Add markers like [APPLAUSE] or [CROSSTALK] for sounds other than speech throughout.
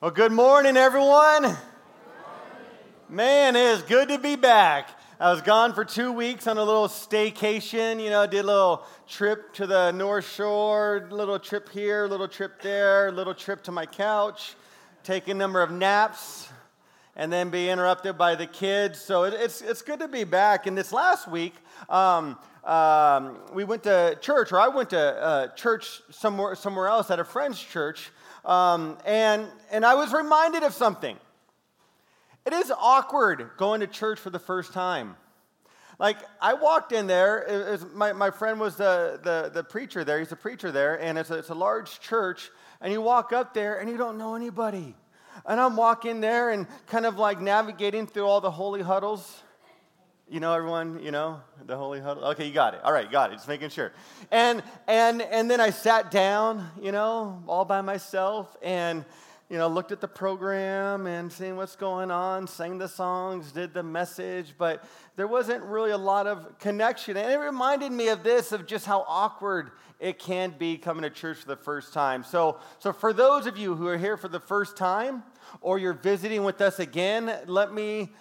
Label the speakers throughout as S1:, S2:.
S1: Well, good morning, everyone. Man, it is good to be back. I was gone for two weeks on a little staycation. You know, did a little trip to the North Shore, little trip here, little trip there, little trip to my couch, taking a number of naps, and then be interrupted by the kids. So it, it's, it's good to be back. And this last week, um, um, we went to church, or I went to uh, church somewhere, somewhere else at a friend's church. Um, and, and I was reminded of something. It is awkward going to church for the first time. Like, I walked in there, was, my, my friend was the, the, the preacher there, he's a preacher there, and it's a, it's a large church, and you walk up there and you don't know anybody. And I'm walking there and kind of like navigating through all the holy huddles. You know, everyone, you know, the holy huddle. Okay, you got it. All right, got it. Just making sure. And and and then I sat down, you know, all by myself and you know, looked at the program and seeing what's going on, sang the songs, did the message, but there wasn't really a lot of connection. And it reminded me of this, of just how awkward it can be coming to church for the first time. So, so for those of you who are here for the first time, or you're visiting with us again, let me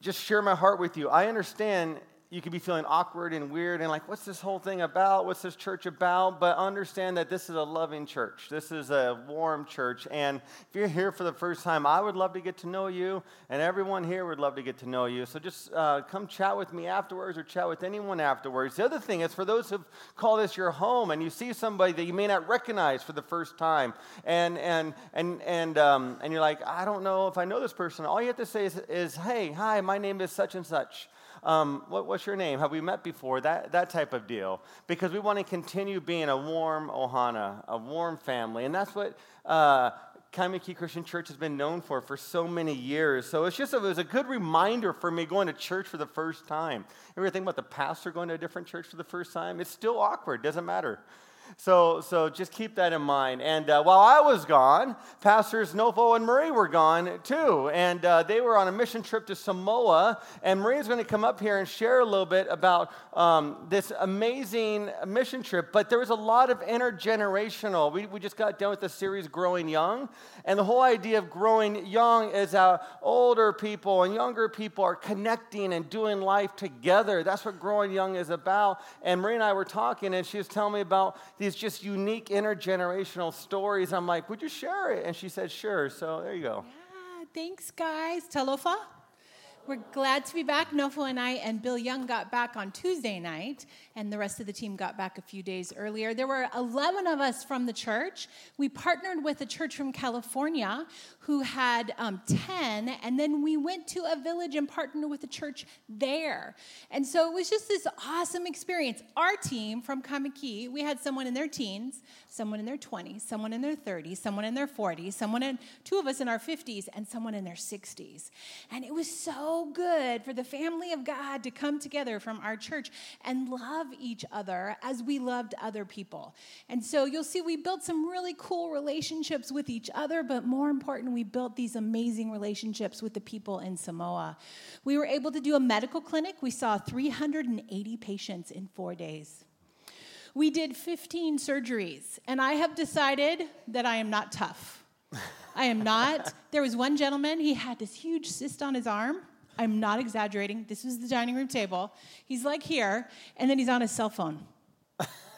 S1: just share my heart with you. I understand you could be feeling awkward and weird and like, what's this whole thing about? What's this church about? But understand that this is a loving church. This is a warm church. And if you're here for the first time, I would love to get to know you, and everyone here would love to get to know you. So just uh, come chat with me afterwards or chat with anyone afterwards. The other thing is for those who call this your home and you see somebody that you may not recognize for the first time, and, and, and, and, um, and you're like, I don't know if I know this person, all you have to say is, is hey, hi, my name is such and such um, what, what's your name? Have we met before? That, that type of deal. Because we want to continue being a warm ohana, a warm family. And that's what uh, Christian Church has been known for for so many years. So it's just it was a good reminder for me going to church for the first time. Ever think about the pastor going to a different church for the first time? It's still awkward, doesn't matter. So, so just keep that in mind. And uh, while I was gone, Pastors Nofo and Marie were gone too. And uh, they were on a mission trip to Samoa. And Marie's going to come up here and share a little bit about um, this amazing mission trip. But there was a lot of intergenerational. We, we just got done with the series Growing Young. And the whole idea of growing young is how older people and younger people are connecting and doing life together. That's what Growing Young is about. And Marie and I were talking, and she was telling me about these just unique intergenerational stories. I'm like, would you share it? And she said, sure. So there you go.
S2: Yeah, thanks, guys. Talofa. We're glad to be back. Nofo and I and Bill Young got back on Tuesday night, and the rest of the team got back a few days earlier. There were 11 of us from the church. We partnered with a church from California who had um, 10, and then we went to a village and partnered with a church there. And so it was just this awesome experience. Our team from Kaimuki, we had someone in their teens, someone in their 20s, someone in their 30s, someone in their 40s, someone in two of us in our 50s, and someone in their 60s. And it was so good for the family of God to come together from our church and love each other as we loved other people. And so you'll see we built some really cool relationships with each other, but more important, we built these amazing relationships with the people in Samoa. We were able to do a medical clinic. We saw 380 patients in four days. We did 15 surgeries, and I have decided that I am not tough. I am not. There was one gentleman, he had this huge cyst on his arm. I'm not exaggerating. This was the dining room table. He's like here, and then he's on his cell phone.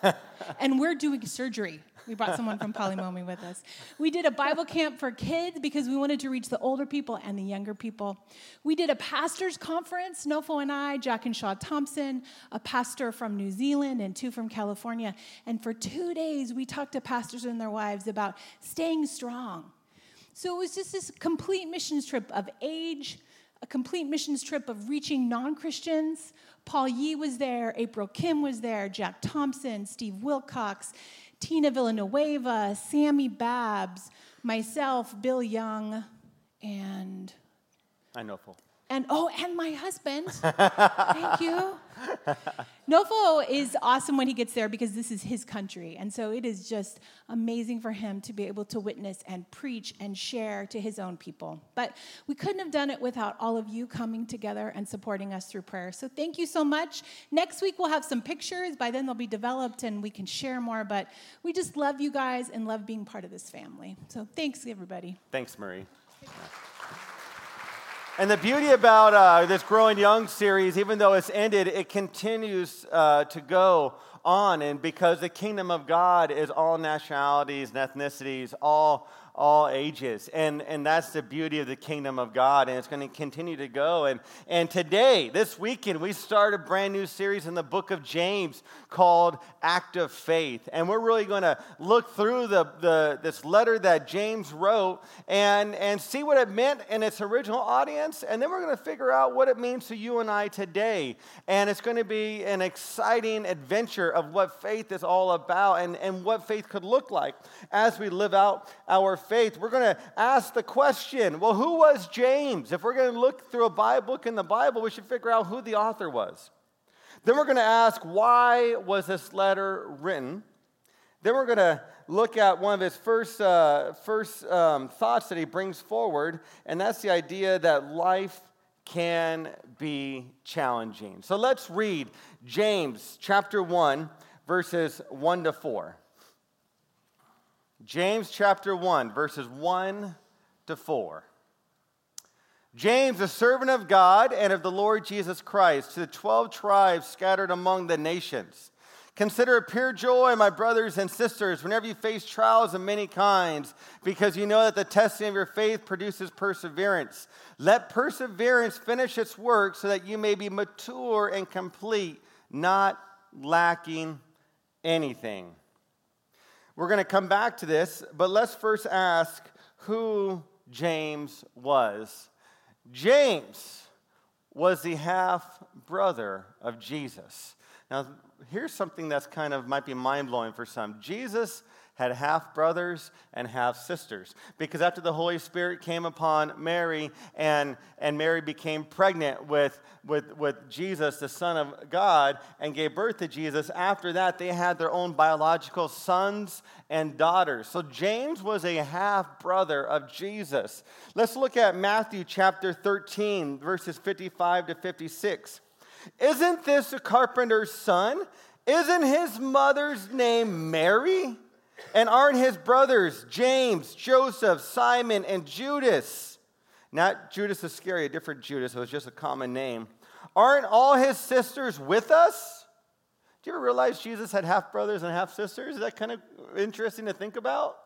S2: [LAUGHS] and we're doing surgery. We brought someone from Polimomi with us. We did a Bible camp for kids because we wanted to reach the older people and the younger people. We did a pastor's conference, Nofo and I, Jack and Shaw Thompson, a pastor from New Zealand and two from California. And for two days, we talked to pastors and their wives about staying strong. So it was just this complete missions trip of age, a complete missions trip of reaching non Christians. Paul Yee was there, April Kim was there, Jack Thompson, Steve Wilcox. Tina Villanueva, Sammy Babs, myself, Bill Young, and
S1: I know full.
S2: And oh, and my husband. Thank [LAUGHS] you. Nofo is awesome when he gets there because this is his country. And so it is just amazing for him to be able to witness and preach and share to his own people. But we couldn't have done it without all of you coming together and supporting us through prayer. So thank you so much. Next week we'll have some pictures. By then they'll be developed and we can share more. But we just love you guys and love being part of this family. So thanks, everybody.
S1: Thanks, Marie. And the beauty about uh, this Growing Young series, even though it's ended, it continues uh, to go on. And because the kingdom of God is all nationalities and ethnicities, all all ages. And, and that's the beauty of the kingdom of God. And it's going to continue to go. And, and today, this weekend, we start a brand new series in the book of James called Active Faith. And we're really going to look through the, the, this letter that James wrote and, and see what it meant in its original audience. And then we're going to figure out what it means to you and I today. And it's going to be an exciting adventure of what faith is all about and, and what faith could look like as we live out our faith, we're going to ask the question well, who was James? If we're going to look through a Bible book in the Bible, we should figure out who the author was. Then we're going to ask why was this letter written? Then we're going to look at one of his first, uh, first um, thoughts that he brings forward, and that's the idea that life can be challenging. So let's read James chapter 1, verses 1 to 4. James chapter 1, verses 1 to 4. James, a servant of God and of the Lord Jesus Christ, to the 12 tribes scattered among the nations. Consider it pure joy, my brothers and sisters, whenever you face trials of many kinds, because you know that the testing of your faith produces perseverance. Let perseverance finish its work so that you may be mature and complete, not lacking anything. We're going to come back to this, but let's first ask who James was. James was the half brother of Jesus. Now, here's something that's kind of might be mind blowing for some. Jesus had half brothers and half sisters. Because after the Holy Spirit came upon Mary and, and Mary became pregnant with, with, with Jesus, the Son of God, and gave birth to Jesus, after that they had their own biological sons and daughters. So James was a half brother of Jesus. Let's look at Matthew chapter 13, verses 55 to 56. Isn't this a carpenter's son? Isn't his mother's name Mary? And aren't his brothers James, Joseph, Simon, and Judas? Not Judas Iscariot, a different Judas, it was just a common name. Aren't all his sisters with us? Do you ever realize Jesus had half brothers and half sisters? Is that kind of interesting to think about?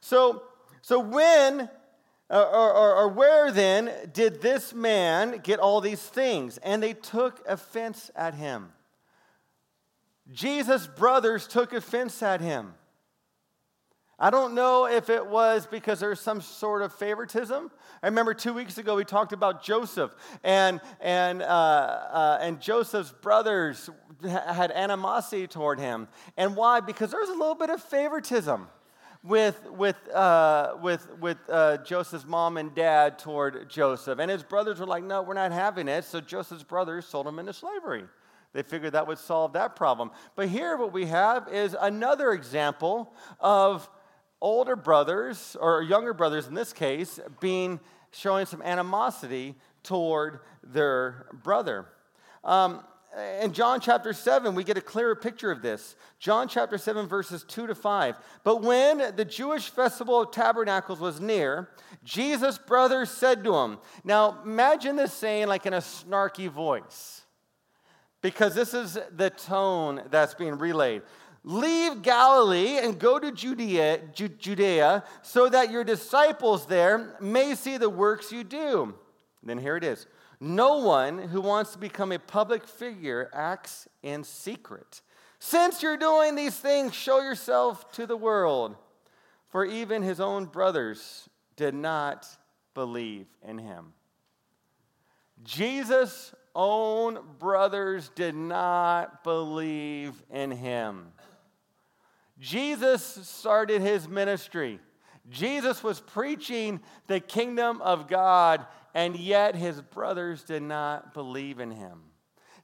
S1: So, so when or, or, or, where then did this man get all these things? And they took offense at him. Jesus' brothers took offense at him. I don't know if it was because there's some sort of favoritism. I remember two weeks ago we talked about Joseph, and, and, uh, uh, and Joseph's brothers had animosity toward him. And why? Because there's a little bit of favoritism with, with, uh, with, with uh, Joseph's mom and dad toward Joseph. And his brothers were like, no, we're not having it. So Joseph's brothers sold him into slavery. They figured that would solve that problem. But here, what we have is another example of older brothers, or younger brothers in this case, being showing some animosity toward their brother. Um, in John chapter 7, we get a clearer picture of this. John chapter 7, verses 2 to 5. But when the Jewish festival of tabernacles was near, Jesus' brothers said to him, Now imagine this saying like in a snarky voice, because this is the tone that's being relayed. Leave Galilee and go to Judea, Judea so that your disciples there may see the works you do. Then here it is. No one who wants to become a public figure acts in secret. Since you're doing these things, show yourself to the world. For even his own brothers did not believe in him. Jesus' own brothers did not believe in him. Jesus started his ministry. Jesus was preaching the kingdom of God, and yet his brothers did not believe in him.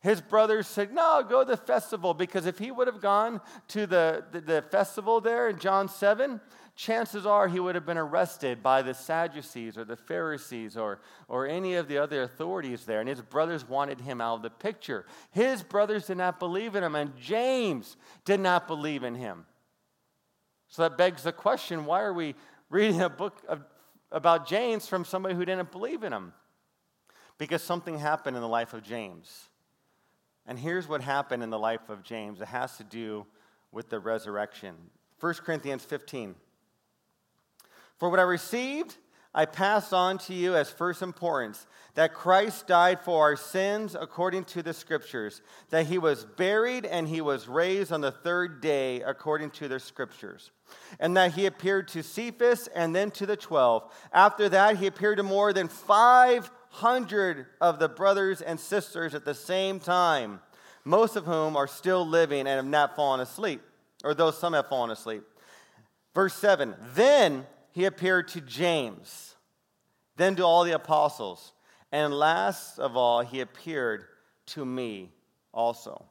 S1: His brothers said, No, go to the festival, because if he would have gone to the, the, the festival there in John 7, chances are he would have been arrested by the Sadducees or the Pharisees or, or any of the other authorities there. And his brothers wanted him out of the picture. His brothers did not believe in him, and James did not believe in him. So that begs the question why are we reading a book of, about James from somebody who didn't believe in him? Because something happened in the life of James. And here's what happened in the life of James it has to do with the resurrection. 1 Corinthians 15. For what I received, I pass on to you as first importance that Christ died for our sins according to the scriptures, that he was buried and he was raised on the third day according to the scriptures, and that he appeared to Cephas and then to the twelve. After that, he appeared to more than 500 of the brothers and sisters at the same time, most of whom are still living and have not fallen asleep, or though some have fallen asleep. Verse 7 Then he appeared to James, then to all the apostles, and last of all, he appeared to me also,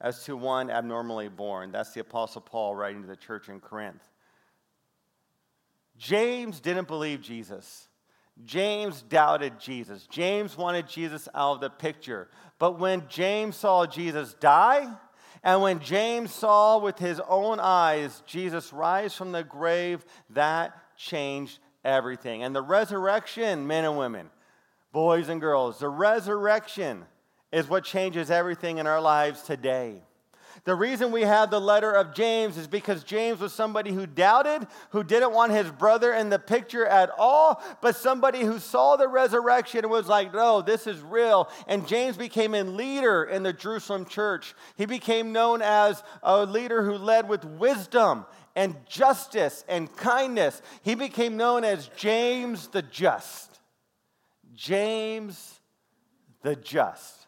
S1: as to one abnormally born. That's the Apostle Paul writing to the church in Corinth. James didn't believe Jesus. James doubted Jesus. James wanted Jesus out of the picture. But when James saw Jesus die, and when James saw with his own eyes Jesus rise from the grave, that changed everything. And the resurrection, men and women, boys and girls, the resurrection is what changes everything in our lives today. The reason we have the letter of James is because James was somebody who doubted, who didn't want his brother in the picture at all, but somebody who saw the resurrection and was like, no, this is real. And James became a leader in the Jerusalem church. He became known as a leader who led with wisdom and justice and kindness. He became known as James the Just. James the Just.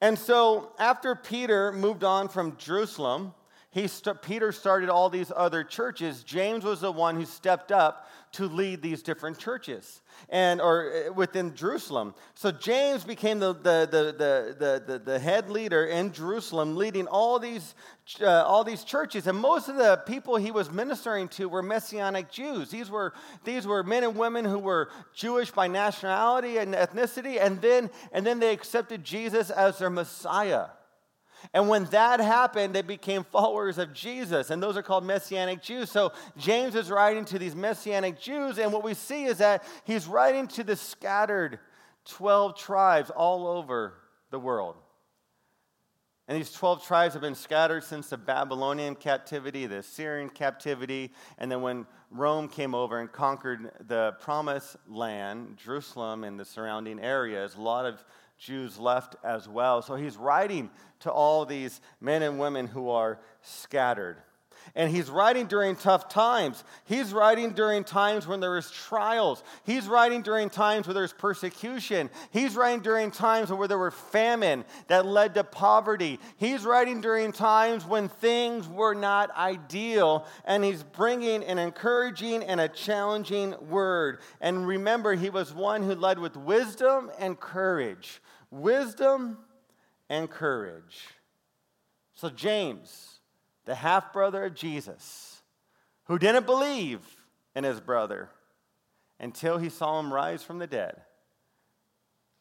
S1: And so after Peter moved on from Jerusalem, he st- Peter started all these other churches. James was the one who stepped up to lead these different churches and or uh, within Jerusalem. So James became the, the, the, the, the, the head leader in Jerusalem, leading all these, uh, all these churches. And most of the people he was ministering to were Messianic Jews. These were, these were men and women who were Jewish by nationality and ethnicity, and then, and then they accepted Jesus as their Messiah. And when that happened, they became followers of Jesus, and those are called Messianic Jews. So James is writing to these Messianic Jews, and what we see is that he's writing to the scattered 12 tribes all over the world. And these 12 tribes have been scattered since the Babylonian captivity, the Assyrian captivity, and then when Rome came over and conquered the promised land, Jerusalem and the surrounding areas, a lot of Jews left as well. So he's writing to all these men and women who are scattered. And he's writing during tough times. He's writing during times when there is trials. He's writing during times where there's persecution. He's writing during times where there were famine that led to poverty. He's writing during times when things were not ideal. And he's bringing an encouraging and a challenging word. And remember, he was one who led with wisdom and courage wisdom and courage. So, James, the half brother of Jesus, who didn't believe in his brother until he saw him rise from the dead,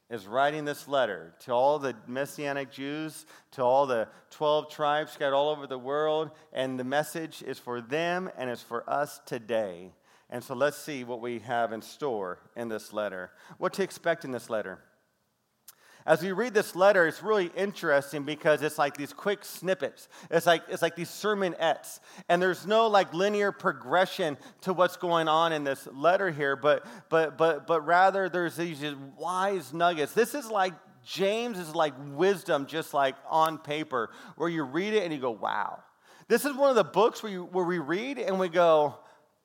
S1: is writing this letter to all the Messianic Jews, to all the 12 tribes scattered all over the world, and the message is for them and it's for us today. And so let's see what we have in store in this letter. What to expect in this letter. As we read this letter, it's really interesting because it's like these quick snippets. It's like, it's like these sermonettes. And there's no like linear progression to what's going on in this letter here, but, but, but, but rather there's these wise nuggets. This is like James is like wisdom, just like on paper, where you read it and you go, wow. This is one of the books where, you, where we read and we go,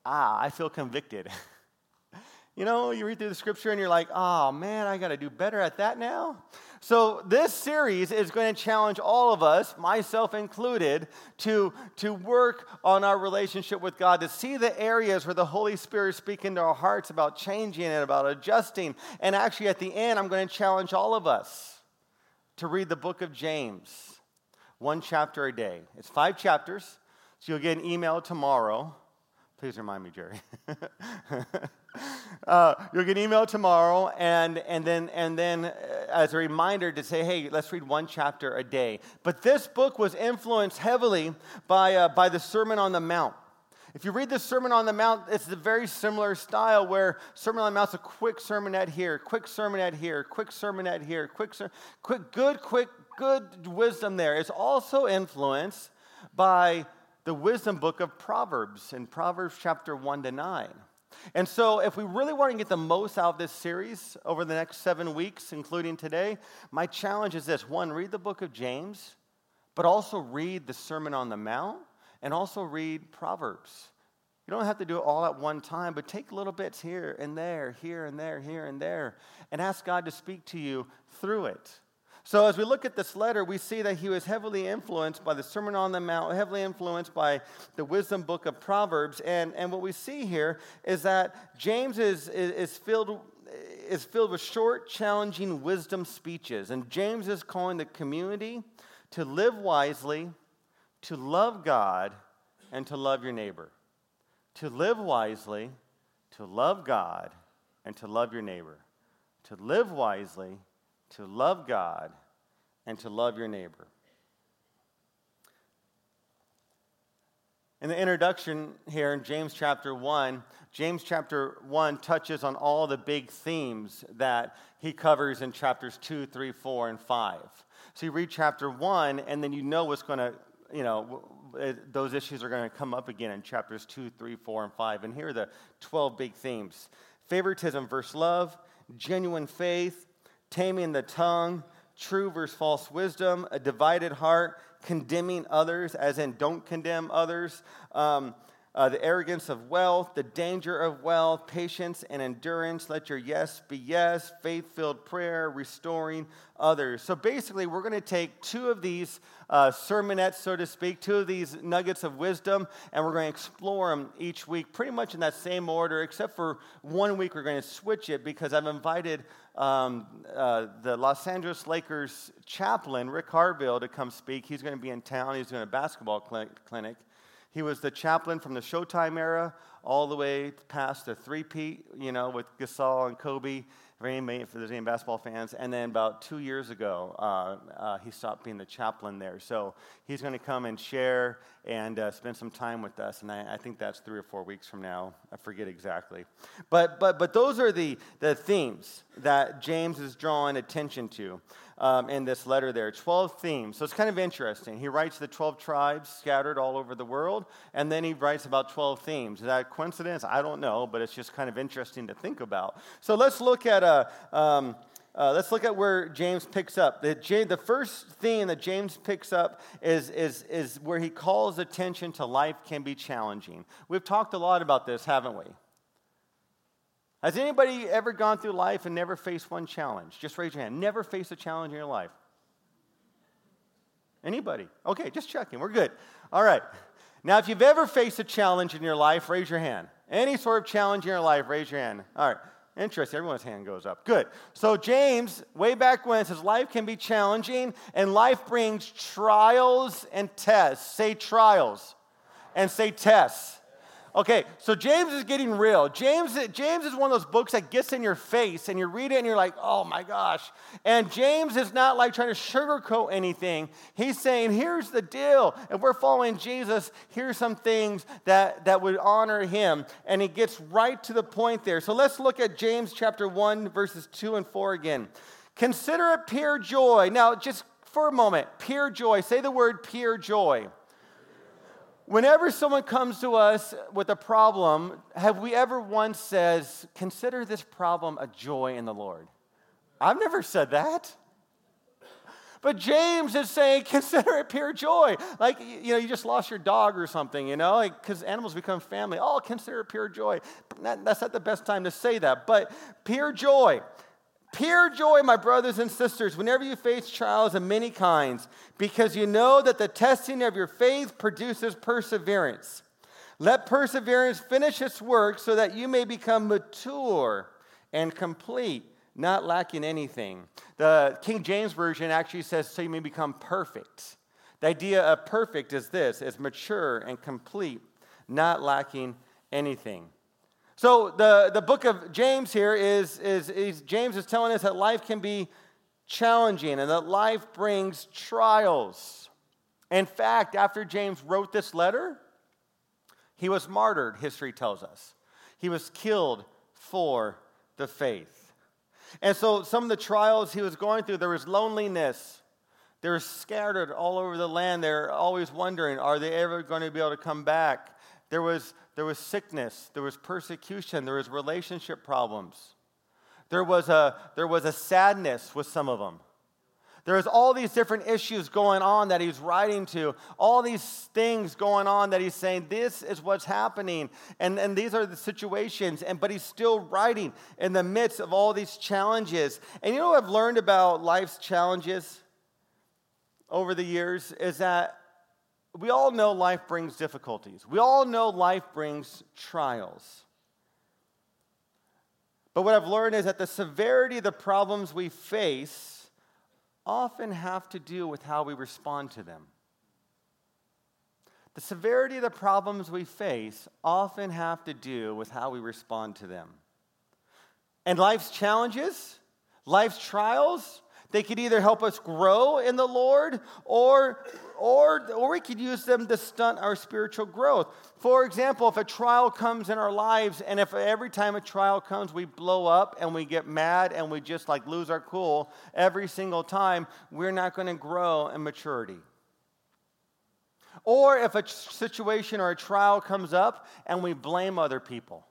S1: ah, I feel convicted. [LAUGHS] You know, you read through the scripture and you're like, oh man, I got to do better at that now. So, this series is going to challenge all of us, myself included, to, to work on our relationship with God, to see the areas where the Holy Spirit is speaking to our hearts about changing and about adjusting. And actually, at the end, I'm going to challenge all of us to read the book of James, one chapter a day. It's five chapters, so you'll get an email tomorrow. Please remind me, Jerry. [LAUGHS] uh, you'll get an email tomorrow, and, and, then, and then uh, as a reminder to say, hey, let's read one chapter a day. But this book was influenced heavily by, uh, by the Sermon on the Mount. If you read the Sermon on the Mount, it's a very similar style where Sermon on the Mount's a quick sermonette here, quick sermonette here, quick sermonette here, quick, ser- quick good, quick, good wisdom there. It's also influenced by the wisdom book of Proverbs in Proverbs chapter 1 to 9. And so, if we really want to get the most out of this series over the next seven weeks, including today, my challenge is this one, read the book of James, but also read the Sermon on the Mount and also read Proverbs. You don't have to do it all at one time, but take little bits here and there, here and there, here and there, and ask God to speak to you through it. So, as we look at this letter, we see that he was heavily influenced by the Sermon on the Mount, heavily influenced by the wisdom book of Proverbs. And, and what we see here is that James is, is, filled is filled with short, challenging wisdom speeches. And James is calling the community to live wisely, to love God, and to love your neighbor. To live wisely, to love God, and to love your neighbor. To live wisely, to love God and to love your neighbor. In the introduction here in James chapter 1, James chapter 1 touches on all the big themes that he covers in chapters 2, 3, 4, and 5. So you read chapter 1, and then you know what's going to, you know, those issues are going to come up again in chapters 2, 3, 4, and 5. And here are the 12 big themes favoritism versus love, genuine faith, taming the tongue, true versus false wisdom, a divided heart, condemning others, as in don't condemn others, um, uh, the arrogance of wealth, the danger of wealth, patience and endurance. Let your yes be yes, faith filled prayer, restoring others. So basically, we're going to take two of these uh, sermonettes, so to speak, two of these nuggets of wisdom, and we're going to explore them each week pretty much in that same order, except for one week we're going to switch it because I've invited um, uh, the Los Angeles Lakers chaplain, Rick Harville, to come speak. He's going to be in town, he's doing a basketball clinic. He was the chaplain from the Showtime era all the way past the three-peat, you know, with Gasol and Kobe, for, any, for there's any basketball fans. And then about two years ago, uh, uh, he stopped being the chaplain there. So he's going to come and share and uh, spend some time with us. And I, I, think that's three or four weeks from now. I forget exactly. But, but, but those are the, the themes that James is drawing attention to um, in this letter there 12 themes. So it's kind of interesting. He writes the 12 tribes scattered all over the world, and then he writes about 12 themes. Is that coincidence? I don't know, but it's just kind of interesting to think about. So let's look at a. Um, uh, let's look at where James picks up. The, the first theme that James picks up is, is, is where he calls attention to life can be challenging. We've talked a lot about this, haven't we? Has anybody ever gone through life and never faced one challenge? Just raise your hand. Never faced a challenge in your life? Anybody? Okay, just checking. We're good. All right. Now, if you've ever faced a challenge in your life, raise your hand. Any sort of challenge in your life, raise your hand. All right. Interesting. Everyone's hand goes up. Good. So, James, way back when, says life can be challenging and life brings trials and tests. Say trials and say tests. Okay, so James is getting real. James, James is one of those books that gets in your face and you read it and you're like, oh my gosh. And James is not like trying to sugarcoat anything. He's saying, here's the deal. If we're following Jesus, here's some things that, that would honor him. And he gets right to the point there. So let's look at James chapter 1, verses 2 and 4 again. Consider it pure joy. Now, just for a moment, pure joy. Say the word pure joy. Whenever someone comes to us with a problem, have we ever once says, "Consider this problem a joy in the Lord"? I've never said that. But James is saying, [LAUGHS] consider it pure joy. Like, you know, you just lost your dog or something, you know, like because like, animals become family. Oh, consider it pure joy. That's not the best time to say that, but pure joy. Pure joy, my brothers and sisters, whenever you face trials of many kinds, because you know that the testing of your faith produces perseverance. Let perseverance finish its work so that you may become mature and complete, not lacking anything. The King James Version actually says, so you may become perfect. The idea of perfect is this is mature and complete, not lacking anything. So the, the book of James here is, is, is James is telling us that life can be challenging and that life brings trials. In fact, after James wrote this letter, he was martyred, history tells us. He was killed for the faith. And so some of the trials he was going through, there was loneliness. They were scattered all over the land. They're always wondering, are they ever going to be able to come back? There was, there was sickness, there was persecution, there was relationship problems. There was a, there was a sadness with some of them. There was all these different issues going on that he's writing to, all these things going on that he's saying, this is what's happening, and, and these are the situations, and but he's still writing in the midst of all these challenges. And you know what I've learned about life's challenges over the years is that we all know life brings difficulties. We all know life brings trials. But what I've learned is that the severity of the problems we face often have to do with how we respond to them. The severity of the problems we face often have to do with how we respond to them. And life's challenges, life's trials, they could either help us grow in the Lord or or, or we could use them to stunt our spiritual growth. For example, if a trial comes in our lives, and if every time a trial comes we blow up and we get mad and we just like lose our cool every single time, we're not going to grow in maturity. Or if a situation or a trial comes up and we blame other people.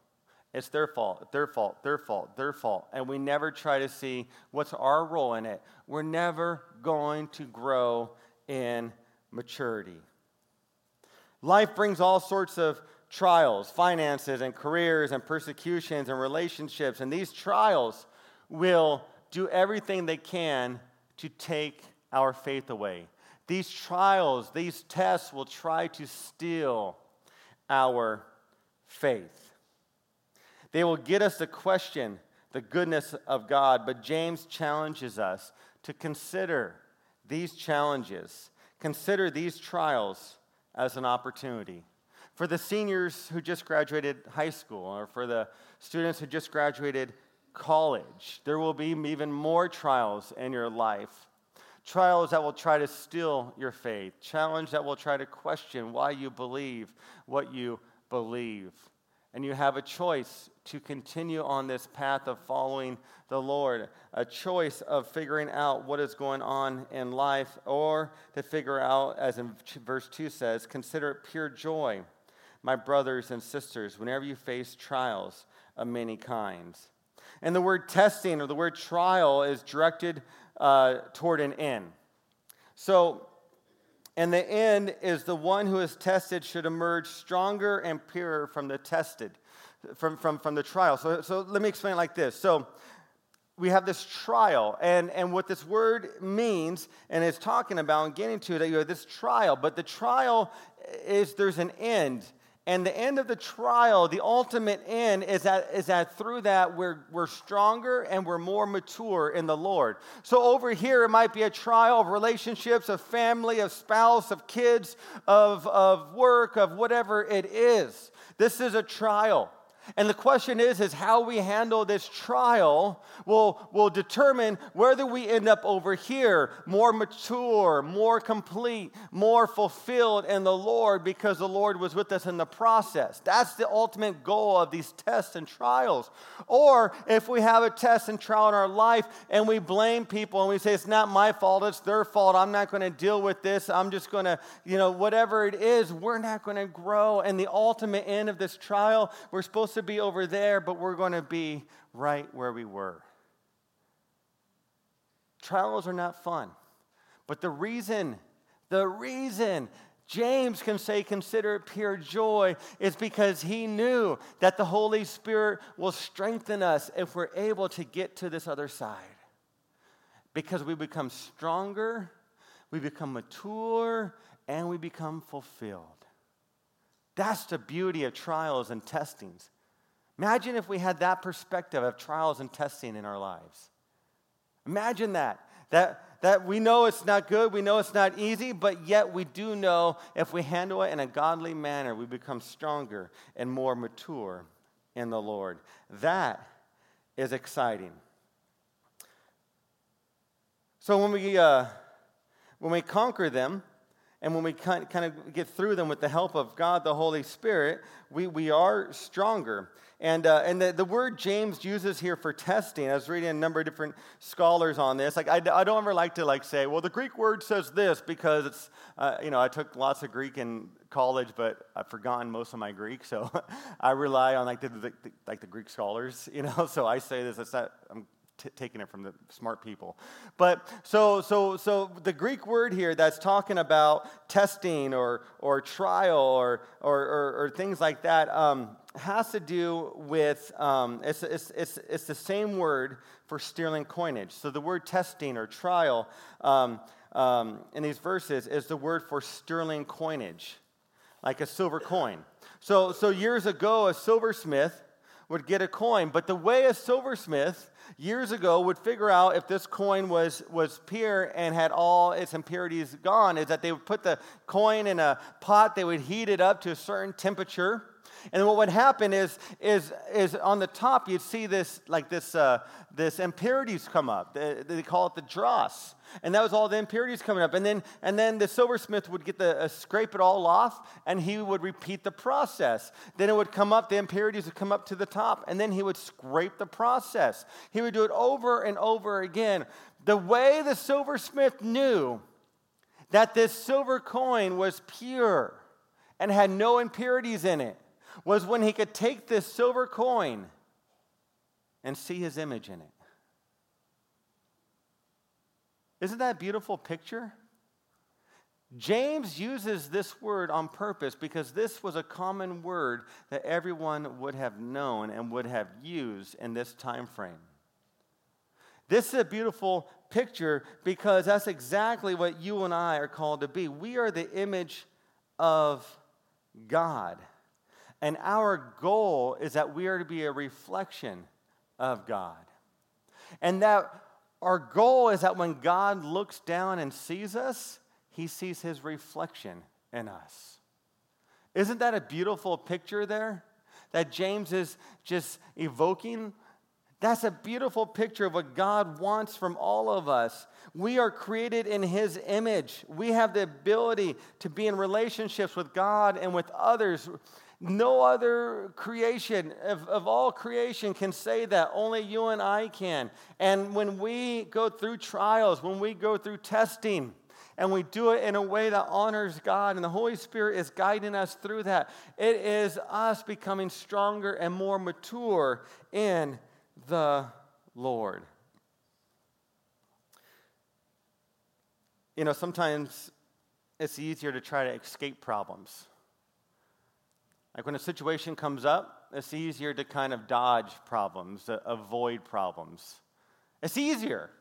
S1: It's their fault, their fault, their fault, their fault. And we never try to see what's our role in it. We're never going to grow in maturity. Life brings all sorts of trials, finances, and careers, and persecutions, and relationships. And these trials will do everything they can to take our faith away. These trials, these tests will try to steal our faith. They will get us to question the goodness of God, but James challenges us to consider these challenges Consider these trials as an opportunity. For the seniors who just graduated high school, or for the students who just graduated college, there will be even more trials in your life. Trials that will try to steal your faith, challenge that will try to question why you believe what you believe and you have a choice to continue on this path of following the Lord, a choice of figuring out what is going on in life, or to figure out, as in verse 2 says, consider it pure joy, my brothers and sisters, whenever you face trials of many kinds. And the word testing or the word trial is directed uh, toward an end. So, and the end is the one who is tested should emerge stronger and purer from the tested, from, from, from the trial. So, so let me explain it like this. So we have this trial, and, and what this word means, and is talking about and getting to, that you have this trial, but the trial is there's an end. And the end of the trial, the ultimate end, is that, is that through that we're, we're stronger and we're more mature in the Lord. So over here, it might be a trial of relationships, of family, of spouse, of kids, of, of work, of whatever it is. This is a trial. And the question is, is how we handle this trial will, will determine whether we end up over here more mature, more complete, more fulfilled in the Lord because the Lord was with us in the process. That's the ultimate goal of these tests and trials. Or if we have a test and trial in our life and we blame people and we say, it's not my fault, it's their fault, I'm not going to deal with this, I'm just going to, you know, whatever it is, we're not going to grow. And the ultimate end of this trial, we're supposed supposed to be over there, but we're going to be right where we were. Trials are not fun. But the reason, the reason James can say, consider it pure joy, is because he knew that the Holy Spirit will strengthen us if we're able to get to this other side. because we become stronger, we become mature, and we become fulfilled. That's the beauty of trials and testings. Imagine if we had that perspective of trials and testing in our lives. Imagine that. That, that we know it's not good, we know it's not easy, but yet we do know if we handle it in a godly manner, we become stronger and more mature in the Lord. That is exciting. So when we, uh, when we conquer them, and when we kind of get through them with the help of God, the Holy Spirit, we, we are stronger. And, uh, and the, the word James uses here for testing, I was reading a number of different scholars on this. Like, I, I don't ever like to like say, well, the Greek word says this because it's, uh, you know, I took lots of Greek in college, but I've forgotten most of my Greek. So [LAUGHS] I rely on like the, the, the, like the Greek scholars, [LAUGHS] you know. So I say this, it's not, I'm t- taking it from the smart people. But so, so, so the Greek word here that's talking about testing or, or trial or, or, or, or things like that um, has to do with, um, it's, it's, it's, it's the same word for sterling coinage. So the word testing or trial um, um in these verses is the word for sterling coinage, like a silver coin. So, so years ago, a silversmith would get a coin, but the way a silversmith years ago would figure out if this coin was, was pure and had all its impurities gone is that they would put the coin in a pot, they would heat it up to a certain temperature. And what would happen is, is, is on the top, you'd see this, like this, uh, this impurities come up. They, they call it the dross and that was all the impurities coming up. And then, and then the silversmith would get the uh, scrape it all off, and he would repeat the process. Then it would come up, the impurities would come up to the top, and then he would scrape the process. He would do it over and over again. The way the silversmith knew that this silver coin was pure and had no impurities in it was when he could take this silver coin and see his image in it. Isn't that a beautiful picture? James uses this word on purpose because this was a common word that everyone would have known and would have used in this time frame. This is a beautiful picture because that's exactly what you and I are called to be. We are the image of God. And our goal is that we are to be a reflection of God. And that our goal is that when God looks down and sees us, he sees his reflection in us. Isn't that a beautiful picture there that James is just evoking? That's a beautiful picture of what God wants from all of us. We are created in His image. We have the ability to be in relationships with God and with others no other creation of, of all creation can say that. Only you and I can. And when we go through trials, when we go through testing, and we do it in a way that honors God, and the Holy Spirit is guiding us through that. It is us becoming stronger and more mature in the Lord. You know, sometimes it's easier to try to escape problems. Like when a situation comes up, it's easier to kind of dodge problems, avoid problems. It's easier.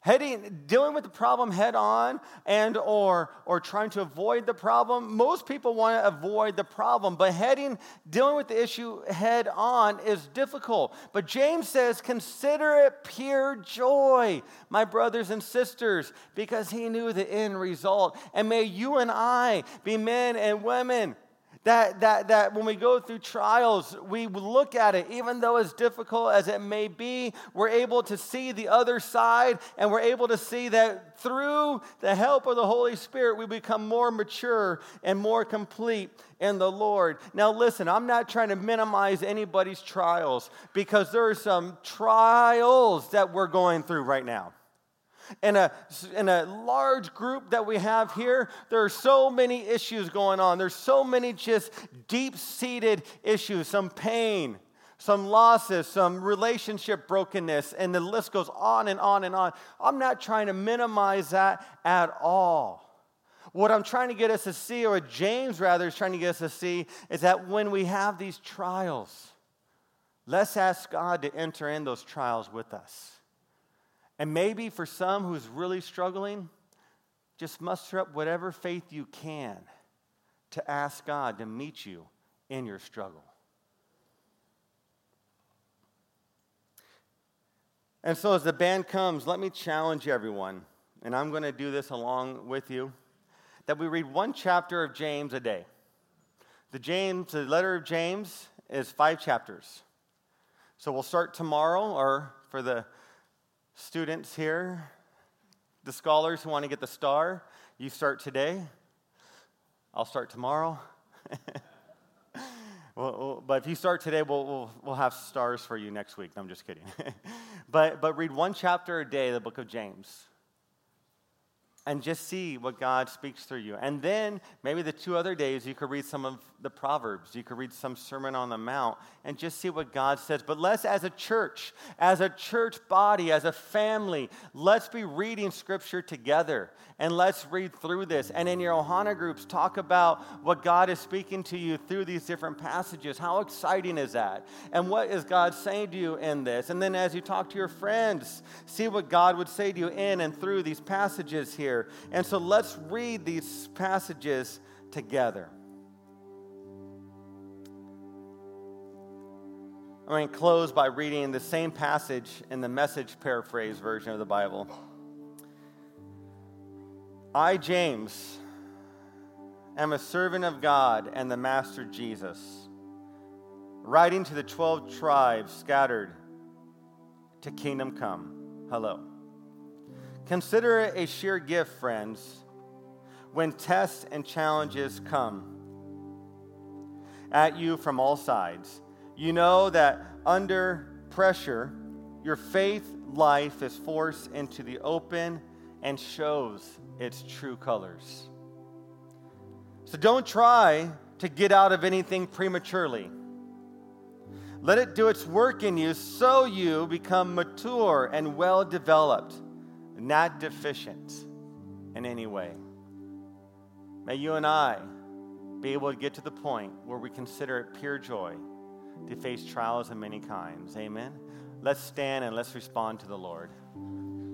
S1: Heading, dealing with the problem head on and or or trying to avoid the problem most people want to avoid the problem but heading dealing with the issue head on is difficult but james says consider it pure joy my brothers and sisters because he knew the end result and may you and i be men and women that, that, that when we go through trials, we look at it, even though as difficult as it may be, we're able to see the other side and we're able to see that through the help of the Holy Spirit, we become more mature and more complete in the Lord. Now, listen, I'm not trying to minimize anybody's trials because there are some trials that we're going through right now in a, in a large group that we have here, there are so many issues going on. There's so many just deep seated issues, some pain, some losses, some relationship brokenness, and the list goes on and on and on. I'm not trying to minimize that at all. What I'm trying to get us to see, or James rather is trying to get us to see, is that when we have these trials, let's ask God to enter in those trials with us And maybe for some who's really struggling, just muster up whatever faith you can to ask God to meet you in your struggle. And so, as the band comes, let me challenge everyone, and I'm going to do this along with you, that we read one chapter of James a day. The James, the letter of James is five chapters. So we'll start tomorrow, or for the students here, the scholars who want to get the star, you start today. I'll start tomorrow. [LAUGHS] well, but if you start today, we'll, we'll, we'll have stars for you next week. No, I'm just kidding. [LAUGHS] but, but read one chapter a day, the book of James and just see what God speaks through you. And then maybe the two other days you could read some of the Proverbs, you could read some Sermon on the Mount, and just see what God says. But let's, as a church, as a church body, as a family, let's be reading Scripture together and let's read through this. And in your Ohana groups, talk about what God is speaking to you through these different passages. How exciting is that? And what is God saying to you in this? And then as you talk to your friends, see what God would say to you in and through these passages here here. And so let's read these passages together. I'm going to close by reading the same passage in the message paraphrase version of the Bible. I, James, am a servant of God and the Master Jesus, writing to the 12 tribes scattered to kingdom come. Hello. Consider it a sheer gift, friends, when tests and challenges come at you from all sides. You know that under pressure, your faith life is forced into the open and shows its true colors. So don't try to get out of anything prematurely. Let it do its work in you so you become mature and well developed not deficient in any way. May you and I be able to get to the point where we consider it pure joy to face trials of many kinds. Amen. Let's stand and let's respond to the Lord.